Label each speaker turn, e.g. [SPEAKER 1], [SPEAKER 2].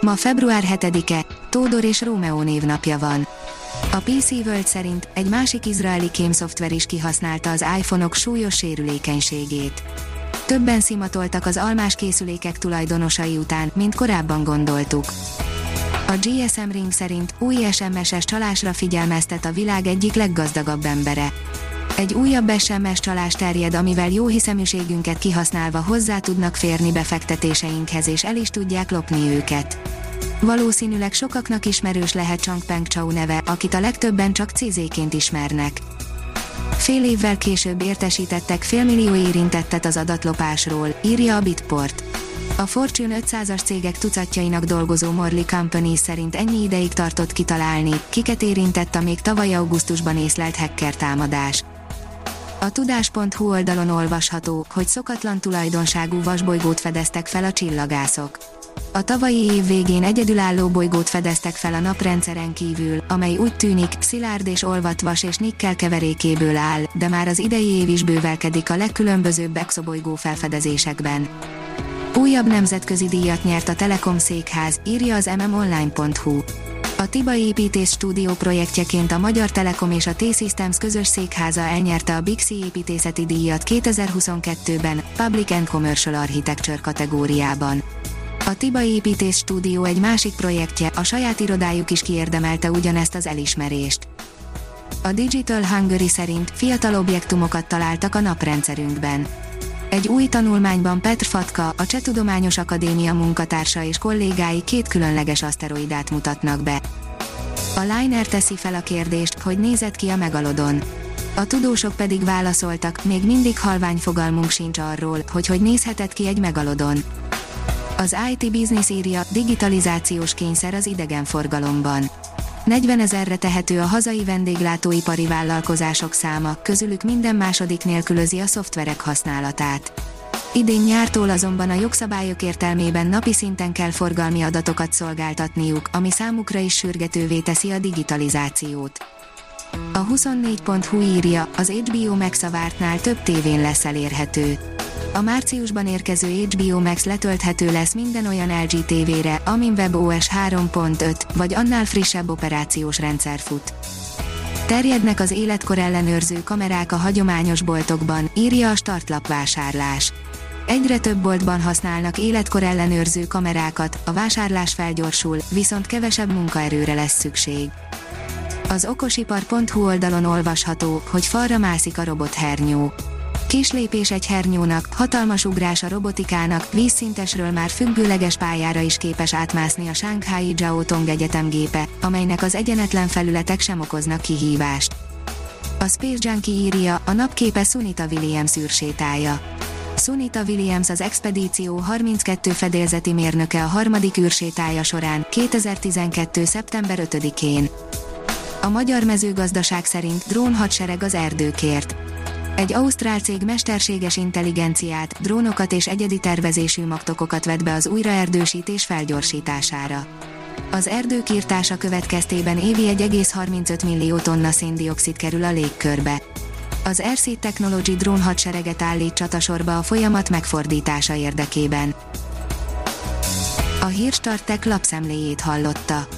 [SPEAKER 1] Ma február 7-e, Tódor és Rómeó névnapja van. A PC World szerint egy másik izraeli kémszoftver is kihasználta az iPhone-ok súlyos sérülékenységét. Többen szimatoltak az almás készülékek tulajdonosai után, mint korábban gondoltuk. A GSM Ring szerint új SMS-es csalásra figyelmeztet a világ egyik leggazdagabb embere. Egy újabb SMS csalás terjed, amivel jó hiszeműségünket kihasználva hozzá tudnak férni befektetéseinkhez és el is tudják lopni őket. Valószínűleg sokaknak ismerős lehet Changpeng Chao neve, akit a legtöbben csak CZ-ként ismernek. Fél évvel később értesítettek félmillió érintettet az adatlopásról, írja a Bitport. A Fortune 500-as cégek tucatjainak dolgozó Morley Company szerint ennyi ideig tartott kitalálni, kiket érintett a még tavaly augusztusban észlelt hacker támadás. A tudás.hu oldalon olvasható, hogy szokatlan tulajdonságú vasbolygót fedeztek fel a csillagászok. A tavalyi év végén egyedülálló bolygót fedeztek fel a naprendszeren kívül, amely úgy tűnik, szilárd és olvat vas és nikkel keverékéből áll, de már az idei év is bővelkedik a legkülönbözőbb exobolygó felfedezésekben. Újabb nemzetközi díjat nyert a Telekom székház, írja az mmonline.hu. A Tiba építés stúdió projektjeként a Magyar Telekom és a T-Systems közös székháza elnyerte a Bixi építészeti díjat 2022-ben, Public and Commercial Architecture kategóriában. A Tiba építés stúdió egy másik projektje, a saját irodájuk is kiérdemelte ugyanezt az elismerést. A Digital Hungary szerint fiatal objektumokat találtak a naprendszerünkben. Egy új tanulmányban Petr Fatka, a Cseh Tudományos Akadémia munkatársa és kollégái két különleges aszteroidát mutatnak be. A Liner teszi fel a kérdést, hogy nézett ki a megalodon. A tudósok pedig válaszoltak, még mindig halvány fogalmunk sincs arról, hogy hogy nézhetett ki egy megalodon. Az IT Business írja, digitalizációs kényszer az idegenforgalomban. 40 ezerre tehető a hazai vendéglátóipari vállalkozások száma, közülük minden második nélkülözi a szoftverek használatát. Idén nyártól azonban a jogszabályok értelmében napi szinten kell forgalmi adatokat szolgáltatniuk, ami számukra is sürgetővé teszi a digitalizációt. A 24.hu írja, az HBO megszavártnál több tévén lesz elérhető. A márciusban érkező HBO Max letölthető lesz minden olyan LG TV-re, amin WebOS 3.5 vagy annál frissebb operációs rendszer fut. Terjednek az életkor ellenőrző kamerák a hagyományos boltokban, írja a startlap vásárlás. Egyre több boltban használnak életkor ellenőrző kamerákat, a vásárlás felgyorsul, viszont kevesebb munkaerőre lesz szükség. Az okosipar.hu oldalon olvasható, hogy falra mászik a robothernyó. Kis egy hernyónak, hatalmas ugrás a robotikának, vízszintesről már függőleges pályára is képes átmászni a Shanghai Jiao Tong Egyetem gépe, amelynek az egyenetlen felületek sem okoznak kihívást. A Space Junkie írja, a napképe Sunita Williams űrsétája. Sunita Williams az expedíció 32 fedélzeti mérnöke a harmadik űrsétája során, 2012. szeptember 5-én. A magyar mezőgazdaság szerint drón hadsereg az erdőkért egy ausztrál cég mesterséges intelligenciát, drónokat és egyedi tervezésű magtokokat vett be az újraerdősítés felgyorsítására. Az erdők írtása következtében évi 1,35 millió tonna széndiokszid kerül a légkörbe. Az RC Technology drón hadsereget állít csatasorba a folyamat megfordítása érdekében. A Hírstartek lapszemléjét hallotta.